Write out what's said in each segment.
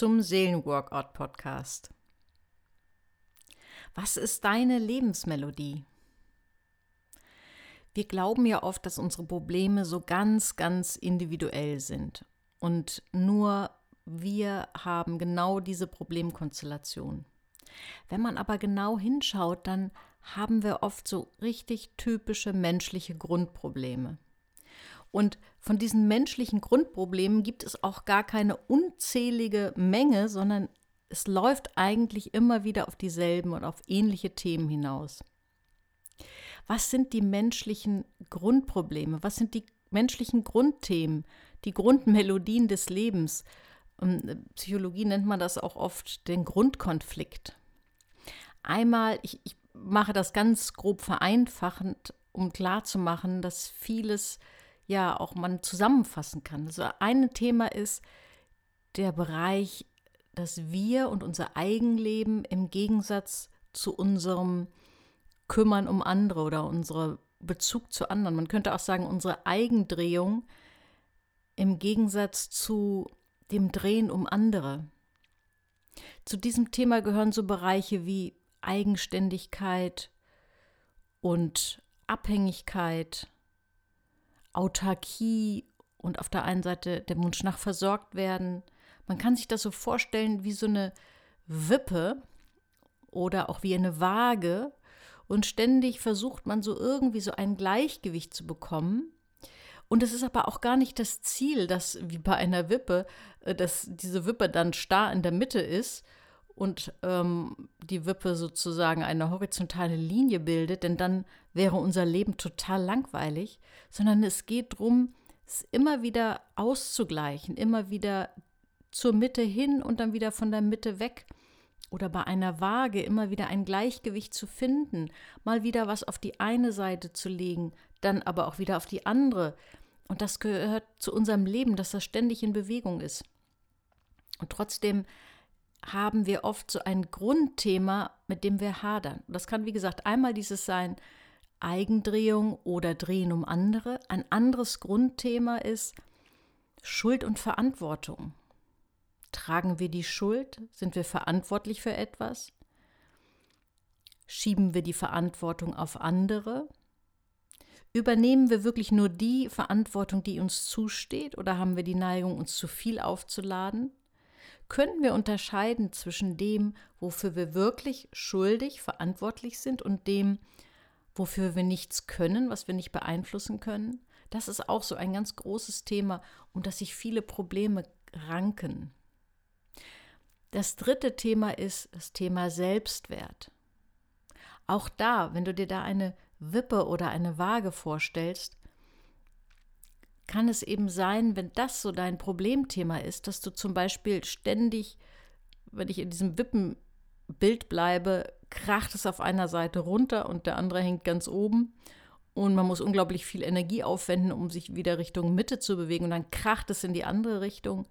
zum Seelenworkout Podcast. Was ist deine Lebensmelodie? Wir glauben ja oft, dass unsere Probleme so ganz, ganz individuell sind und nur wir haben genau diese Problemkonstellation. Wenn man aber genau hinschaut, dann haben wir oft so richtig typische menschliche Grundprobleme. Und von diesen menschlichen Grundproblemen gibt es auch gar keine unzählige Menge, sondern es läuft eigentlich immer wieder auf dieselben und auf ähnliche Themen hinaus. Was sind die menschlichen Grundprobleme? Was sind die menschlichen Grundthemen, die Grundmelodien des Lebens? Und äh, Psychologie nennt man das auch oft den Grundkonflikt. Einmal, ich, ich mache das ganz grob vereinfachend, um klarzumachen, dass vieles ja auch man zusammenfassen kann. Also ein Thema ist der Bereich, dass wir und unser Eigenleben im Gegensatz zu unserem Kümmern um andere oder unserem Bezug zu anderen, man könnte auch sagen, unsere Eigendrehung im Gegensatz zu dem Drehen um andere. Zu diesem Thema gehören so Bereiche wie Eigenständigkeit und Abhängigkeit, Autarkie und auf der einen Seite der Wunsch nach versorgt werden. Man kann sich das so vorstellen wie so eine Wippe oder auch wie eine Waage und ständig versucht man so irgendwie so ein Gleichgewicht zu bekommen. Und es ist aber auch gar nicht das Ziel, dass wie bei einer Wippe, äh, dass diese Wippe dann starr in der Mitte ist und ähm, die Wippe sozusagen eine horizontale Linie bildet, denn dann wäre unser Leben total langweilig, sondern es geht darum, es immer wieder auszugleichen, immer wieder zur Mitte hin und dann wieder von der Mitte weg. Oder bei einer Waage immer wieder ein Gleichgewicht zu finden, mal wieder was auf die eine Seite zu legen, dann aber auch wieder auf die andere. Und das gehört zu unserem Leben, dass das ständig in Bewegung ist. Und trotzdem haben wir oft so ein Grundthema, mit dem wir hadern. Das kann, wie gesagt, einmal dieses sein, Eigendrehung oder Drehen um andere. Ein anderes Grundthema ist Schuld und Verantwortung. Tragen wir die Schuld? Sind wir verantwortlich für etwas? Schieben wir die Verantwortung auf andere? Übernehmen wir wirklich nur die Verantwortung, die uns zusteht, oder haben wir die Neigung, uns zu viel aufzuladen? Können wir unterscheiden zwischen dem, wofür wir wirklich schuldig, verantwortlich sind und dem, wofür wir nichts können, was wir nicht beeinflussen können. Das ist auch so ein ganz großes Thema, um das sich viele Probleme ranken. Das dritte Thema ist das Thema Selbstwert. Auch da, wenn du dir da eine Wippe oder eine Waage vorstellst, kann es eben sein, wenn das so dein Problemthema ist, dass du zum Beispiel ständig, wenn ich in diesem Wippenbild bleibe, kracht es auf einer Seite runter und der andere hängt ganz oben. Und man muss unglaublich viel Energie aufwenden, um sich wieder Richtung Mitte zu bewegen. Und dann kracht es in die andere Richtung.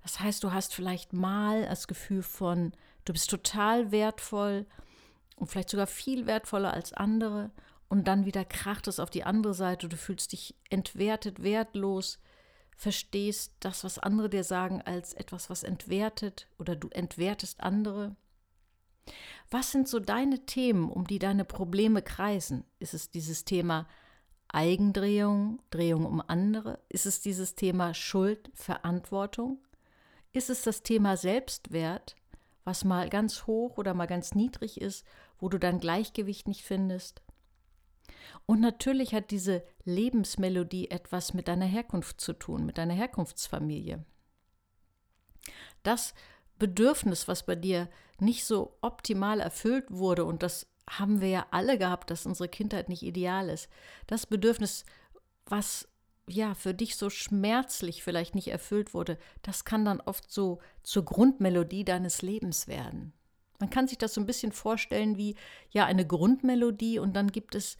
Das heißt, du hast vielleicht mal das Gefühl von, du bist total wertvoll und vielleicht sogar viel wertvoller als andere. Und dann wieder kracht es auf die andere Seite. Du fühlst dich entwertet, wertlos, verstehst das, was andere dir sagen, als etwas, was entwertet oder du entwertest andere. Was sind so deine Themen, um die deine Probleme kreisen? Ist es dieses Thema Eigendrehung, Drehung um andere? Ist es dieses Thema Schuld, Verantwortung? Ist es das Thema Selbstwert, was mal ganz hoch oder mal ganz niedrig ist, wo du dein Gleichgewicht nicht findest? Und natürlich hat diese Lebensmelodie etwas mit deiner Herkunft zu tun, mit deiner Herkunftsfamilie. Das Bedürfnis, was bei dir nicht so optimal erfüllt wurde, und das haben wir ja alle gehabt, dass unsere Kindheit nicht ideal ist, das Bedürfnis, was ja für dich so schmerzlich vielleicht nicht erfüllt wurde, das kann dann oft so zur Grundmelodie deines Lebens werden. Man kann sich das so ein bisschen vorstellen wie ja eine Grundmelodie und dann gibt es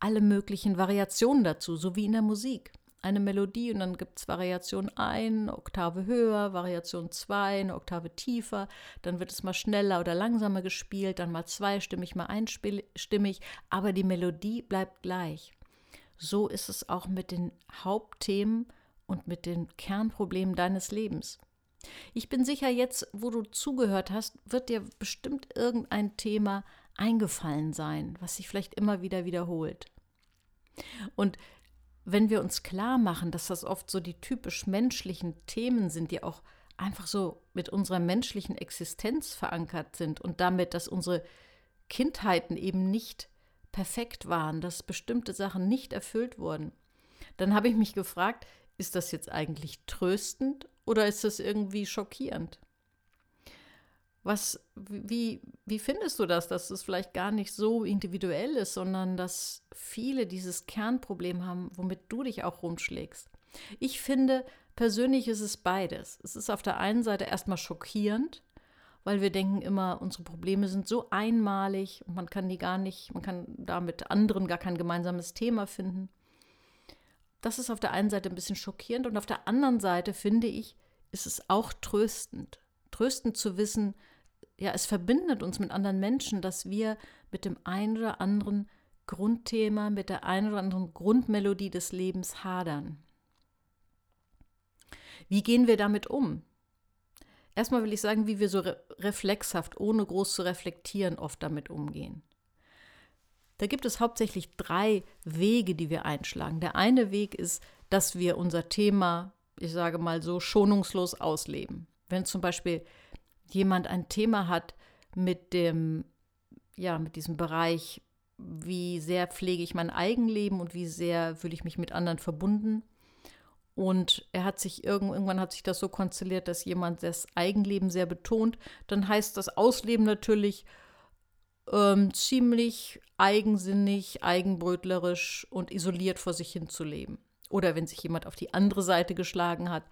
alle möglichen Variationen dazu, so wie in der Musik eine Melodie und dann gibt es Variation 1, Oktave höher, Variation 2, eine Oktave tiefer, dann wird es mal schneller oder langsamer gespielt, dann mal zweistimmig, mal einstimmig, aber die Melodie bleibt gleich. So ist es auch mit den Hauptthemen und mit den Kernproblemen deines Lebens. Ich bin sicher, jetzt, wo du zugehört hast, wird dir bestimmt irgendein Thema eingefallen sein, was sich vielleicht immer wieder wiederholt. Und wenn wir uns klar machen, dass das oft so die typisch menschlichen Themen sind, die auch einfach so mit unserer menschlichen Existenz verankert sind und damit, dass unsere Kindheiten eben nicht perfekt waren, dass bestimmte Sachen nicht erfüllt wurden, dann habe ich mich gefragt, ist das jetzt eigentlich tröstend oder ist das irgendwie schockierend? Was, wie, wie findest du das, dass es vielleicht gar nicht so individuell ist, sondern dass viele dieses Kernproblem haben, womit du dich auch rumschlägst? Ich finde, persönlich ist es beides. Es ist auf der einen Seite erstmal schockierend, weil wir denken immer, unsere Probleme sind so einmalig und man kann die gar nicht, man kann da mit anderen gar kein gemeinsames Thema finden. Das ist auf der einen Seite ein bisschen schockierend und auf der anderen Seite finde ich, ist es auch tröstend. Tröstend zu wissen, ja, es verbindet uns mit anderen Menschen, dass wir mit dem einen oder anderen Grundthema, mit der einen oder anderen Grundmelodie des Lebens hadern. Wie gehen wir damit um? Erstmal will ich sagen, wie wir so re reflexhaft, ohne groß zu reflektieren, oft damit umgehen. Da gibt es hauptsächlich drei Wege, die wir einschlagen. Der eine Weg ist, dass wir unser Thema, ich sage mal so, schonungslos ausleben. Wenn zum Beispiel jemand ein Thema hat mit dem, ja, mit diesem Bereich, wie sehr pflege ich mein Eigenleben und wie sehr fühle ich mich mit anderen verbunden. Und er hat sich irgendwann hat sich das so konstelliert, dass jemand das Eigenleben sehr betont. Dann heißt das Ausleben natürlich ähm, ziemlich eigensinnig, eigenbrötlerisch und isoliert vor sich hin zu leben. Oder wenn sich jemand auf die andere Seite geschlagen hat,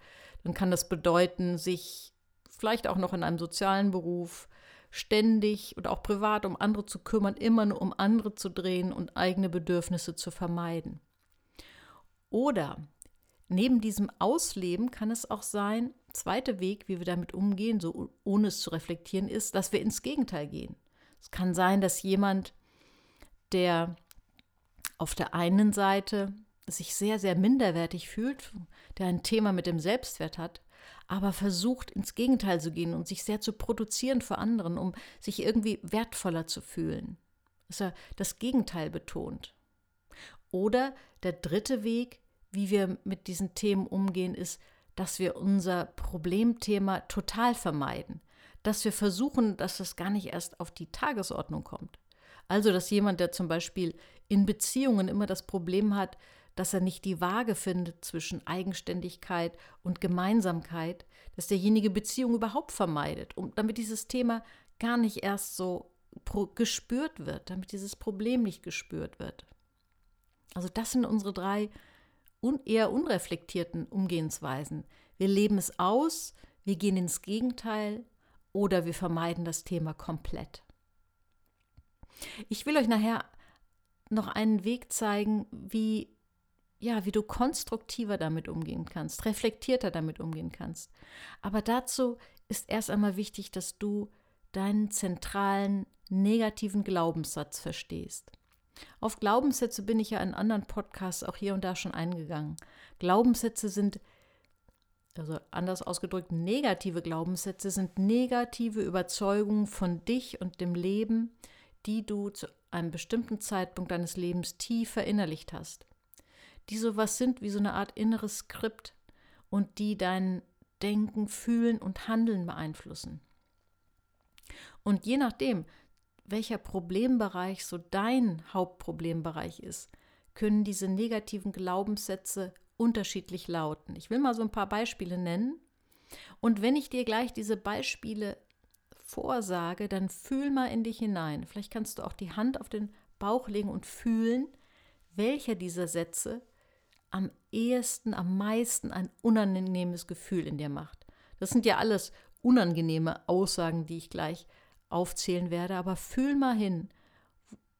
dann kann das bedeuten, sich vielleicht auch noch in einem sozialen Beruf, ständig und auch privat um andere zu kümmern, immer nur um andere zu drehen und eigene Bedürfnisse zu vermeiden. Oder neben diesem Ausleben kann es auch sein, zweiter Weg, wie wir damit umgehen, so ohne es zu reflektieren, ist, dass wir ins Gegenteil gehen. Es kann sein, dass jemand, der auf der einen Seite sich sehr, sehr minderwertig fühlt, der ein Thema mit dem Selbstwert hat, aber versucht ins Gegenteil zu gehen und sich sehr zu produzieren für anderen, um sich irgendwie wertvoller zu fühlen. Dass er das Gegenteil betont. Oder der dritte Weg, wie wir mit diesen Themen umgehen, ist, dass wir unser Problemthema total vermeiden. Dass wir versuchen, dass es gar nicht erst auf die Tagesordnung kommt. Also, dass jemand, der zum Beispiel in Beziehungen immer das Problem hat, dass er nicht die Waage findet zwischen Eigenständigkeit und Gemeinsamkeit, dass derjenige Beziehung überhaupt vermeidet, um, damit dieses Thema gar nicht erst so gespürt wird, damit dieses Problem nicht gespürt wird. Also das sind unsere drei un eher unreflektierten Umgehensweisen. Wir leben es aus, wir gehen ins Gegenteil oder wir vermeiden das Thema komplett. Ich will euch nachher noch einen Weg zeigen, wie ja, wie du konstruktiver damit umgehen kannst, reflektierter damit umgehen kannst. Aber dazu ist erst einmal wichtig, dass du deinen zentralen negativen Glaubenssatz verstehst. Auf Glaubenssätze bin ich ja in anderen Podcasts auch hier und da schon eingegangen. Glaubenssätze sind, also anders ausgedrückt, negative Glaubenssätze sind negative Überzeugungen von dich und dem Leben, die du zu einem bestimmten Zeitpunkt deines Lebens tief verinnerlicht hast die sowas sind wie so eine Art inneres Skript und die dein Denken, Fühlen und Handeln beeinflussen. Und je nachdem, welcher Problembereich so dein Hauptproblembereich ist, können diese negativen Glaubenssätze unterschiedlich lauten. Ich will mal so ein paar Beispiele nennen. Und wenn ich dir gleich diese Beispiele vorsage, dann fühl mal in dich hinein. Vielleicht kannst du auch die Hand auf den Bauch legen und fühlen, welcher dieser Sätze am ehesten, am meisten ein unangenehmes Gefühl in dir macht. Das sind ja alles unangenehme Aussagen, die ich gleich aufzählen werde, aber fühl mal hin,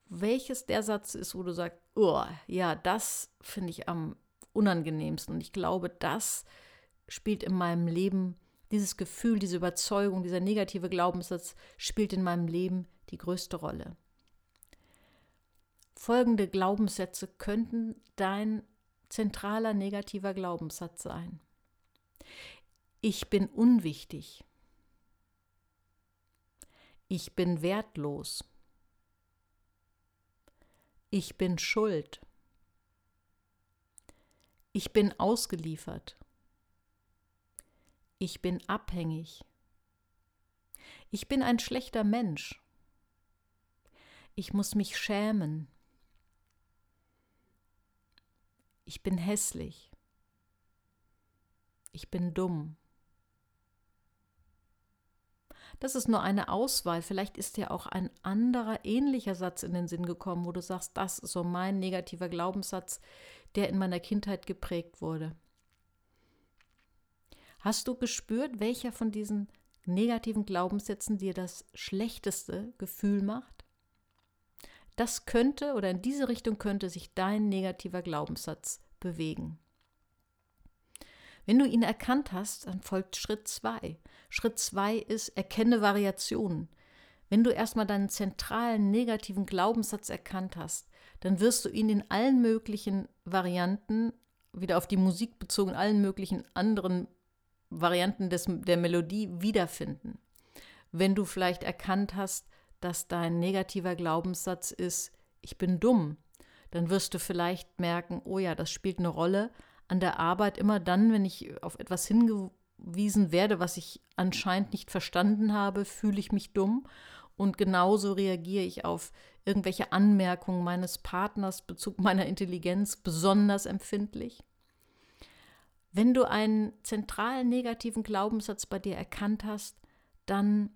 welches der Satz ist, wo du sagst, oh, ja, das finde ich am unangenehmsten. Und ich glaube, das spielt in meinem Leben, dieses Gefühl, diese Überzeugung, dieser negative Glaubenssatz spielt in meinem Leben die größte Rolle. Folgende Glaubenssätze könnten dein zentraler negativer Glaubenssatz sein. Ich bin unwichtig. Ich bin wertlos. Ich bin schuld. Ich bin ausgeliefert. Ich bin abhängig. Ich bin ein schlechter Mensch. Ich muss mich schämen. Ich bin hässlich. Ich bin dumm. Das ist nur eine Auswahl. Vielleicht ist dir auch ein anderer ähnlicher Satz in den Sinn gekommen, wo du sagst, das ist so mein negativer Glaubenssatz, der in meiner Kindheit geprägt wurde. Hast du gespürt, welcher von diesen negativen Glaubenssätzen dir das schlechteste Gefühl macht? Das könnte oder in diese Richtung könnte sich dein negativer Glaubenssatz bewegen. Wenn du ihn erkannt hast, dann folgt Schritt zwei. Schritt zwei ist, erkenne Variationen. Wenn du erstmal deinen zentralen negativen Glaubenssatz erkannt hast, dann wirst du ihn in allen möglichen Varianten, wieder auf die Musik bezogen, allen möglichen anderen Varianten des, der Melodie wiederfinden. Wenn du vielleicht erkannt hast, dass dein negativer Glaubenssatz ist, ich bin dumm, dann wirst du vielleicht merken, oh ja, das spielt eine Rolle an der Arbeit immer dann, wenn ich auf etwas hingewiesen werde, was ich anscheinend nicht verstanden habe, fühle ich mich dumm. Und genauso reagiere ich auf irgendwelche Anmerkungen meines Partners Bezug meiner Intelligenz besonders empfindlich. Wenn du einen zentralen negativen Glaubenssatz bei dir erkannt hast, dann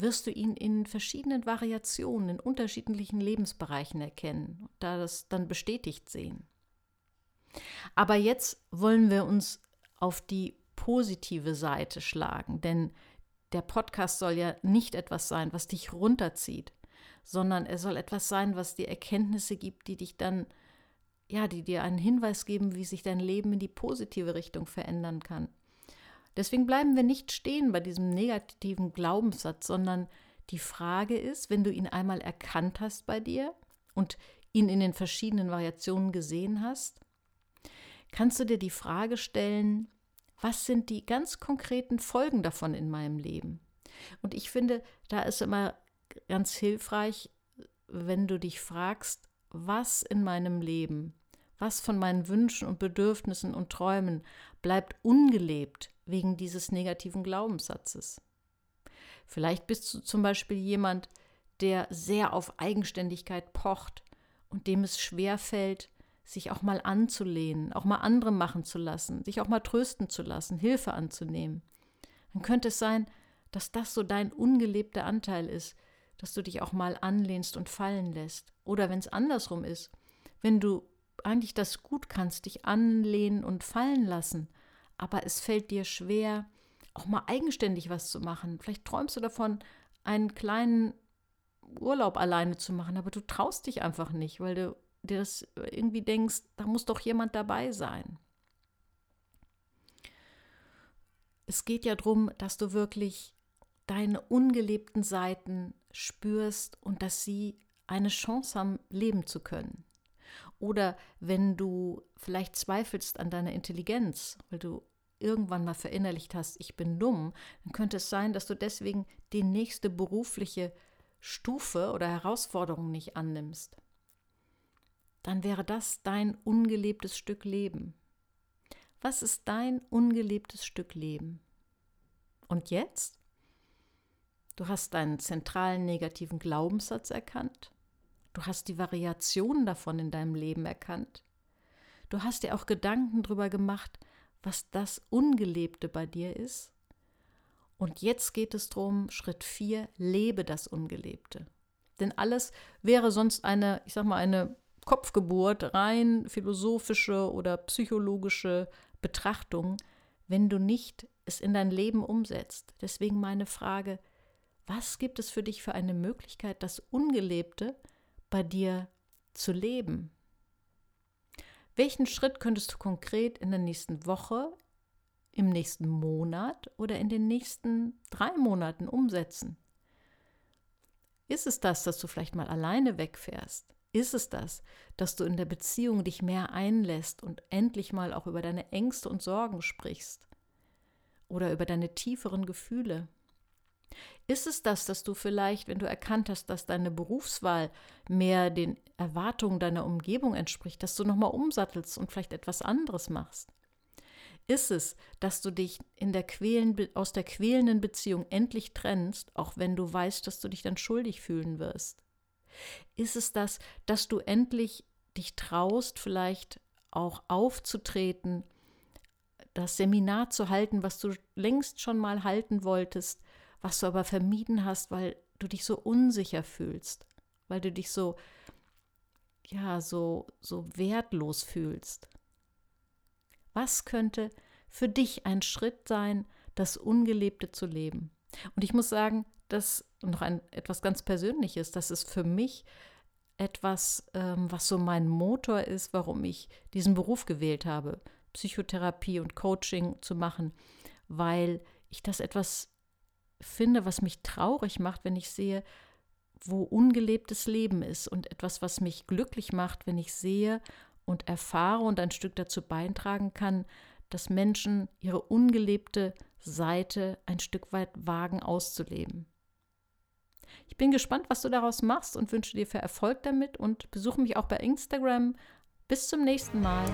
wirst du ihn in verschiedenen Variationen, in unterschiedlichen Lebensbereichen erkennen, da das dann bestätigt sehen. Aber jetzt wollen wir uns auf die positive Seite schlagen, denn der Podcast soll ja nicht etwas sein, was dich runterzieht, sondern er soll etwas sein, was dir Erkenntnisse gibt, die dich dann ja, die dir einen Hinweis geben, wie sich dein Leben in die positive Richtung verändern kann. Deswegen bleiben wir nicht stehen bei diesem negativen Glaubenssatz, sondern die Frage ist, wenn du ihn einmal erkannt hast bei dir und ihn in den verschiedenen Variationen gesehen hast, kannst du dir die Frage stellen, was sind die ganz konkreten Folgen davon in meinem Leben? Und ich finde, da ist immer ganz hilfreich, wenn du dich fragst, was in meinem Leben was von meinen Wünschen und Bedürfnissen und Träumen bleibt ungelebt wegen dieses negativen Glaubenssatzes? Vielleicht bist du zum Beispiel jemand, der sehr auf Eigenständigkeit pocht und dem es schwer fällt, sich auch mal anzulehnen, auch mal andere machen zu lassen, sich auch mal trösten zu lassen, Hilfe anzunehmen. Dann könnte es sein, dass das so dein ungelebter Anteil ist, dass du dich auch mal anlehnst und fallen lässt. Oder wenn es andersrum ist, wenn du eigentlich das gut kannst, dich anlehnen und fallen lassen, aber es fällt dir schwer, auch mal eigenständig was zu machen. Vielleicht träumst du davon, einen kleinen Urlaub alleine zu machen, aber du traust dich einfach nicht, weil du dir das irgendwie denkst, da muss doch jemand dabei sein. Es geht ja darum, dass du wirklich deine ungelebten Seiten spürst und dass sie eine Chance haben, leben zu können. Oder wenn du vielleicht zweifelst an deiner Intelligenz, weil du irgendwann mal verinnerlicht hast, ich bin dumm, dann könnte es sein, dass du deswegen die nächste berufliche Stufe oder Herausforderung nicht annimmst. Dann wäre das dein ungelebtes Stück Leben. Was ist dein ungelebtes Stück Leben? Und jetzt? Du hast deinen zentralen negativen Glaubenssatz erkannt. Du hast die Variationen davon in deinem Leben erkannt. Du hast dir auch Gedanken darüber gemacht, was das Ungelebte bei dir ist. Und jetzt geht es darum, Schritt 4, lebe das Ungelebte. Denn alles wäre sonst eine, ich sag mal, eine Kopfgeburt, rein philosophische oder psychologische Betrachtung, wenn du nicht es in dein Leben umsetzt. Deswegen meine Frage, was gibt es für dich für eine Möglichkeit, das Ungelebte bei dir zu leben? Welchen Schritt könntest du konkret in der nächsten Woche, im nächsten Monat oder in den nächsten drei Monaten umsetzen? Ist es das, dass du vielleicht mal alleine wegfährst? Ist es das, dass du in der Beziehung dich mehr einlässt und endlich mal auch über deine Ängste und Sorgen sprichst? oder über deine tieferen Gefühle? Ist es das, dass du vielleicht, wenn du erkannt hast, dass deine Berufswahl mehr den Erwartungen deiner Umgebung entspricht, dass du nochmal umsattelst und vielleicht etwas anderes machst? Ist es, dass du dich in der quälen, aus der quälenden Beziehung endlich trennst, auch wenn du weißt, dass du dich dann schuldig fühlen wirst? Ist es das, dass du endlich dich traust, vielleicht auch aufzutreten, das Seminar zu halten, was du längst schon mal halten wolltest, was du aber vermieden hast, weil du dich so unsicher fühlst, weil du dich so ja, so so wertlos fühlst. Was könnte für dich ein Schritt sein, das Ungelebte zu leben? Und ich muss sagen, das noch ein etwas ganz Persönliches, das ist für mich etwas, ähm, was so mein Motor ist, warum ich diesen Beruf gewählt habe, Psychotherapie und Coaching zu machen, weil ich das etwas finde, was mich traurig macht, wenn ich sehe, wo ungelebtes Leben ist und etwas, was mich glücklich macht, wenn ich sehe und erfahre und ein Stück dazu beitragen kann, dass Menschen ihre ungelebte Seite ein Stück weit wagen auszuleben. Ich bin gespannt, was du daraus machst und wünsche dir viel Erfolg damit und besuche mich auch bei Instagram. Bis zum nächsten Mal.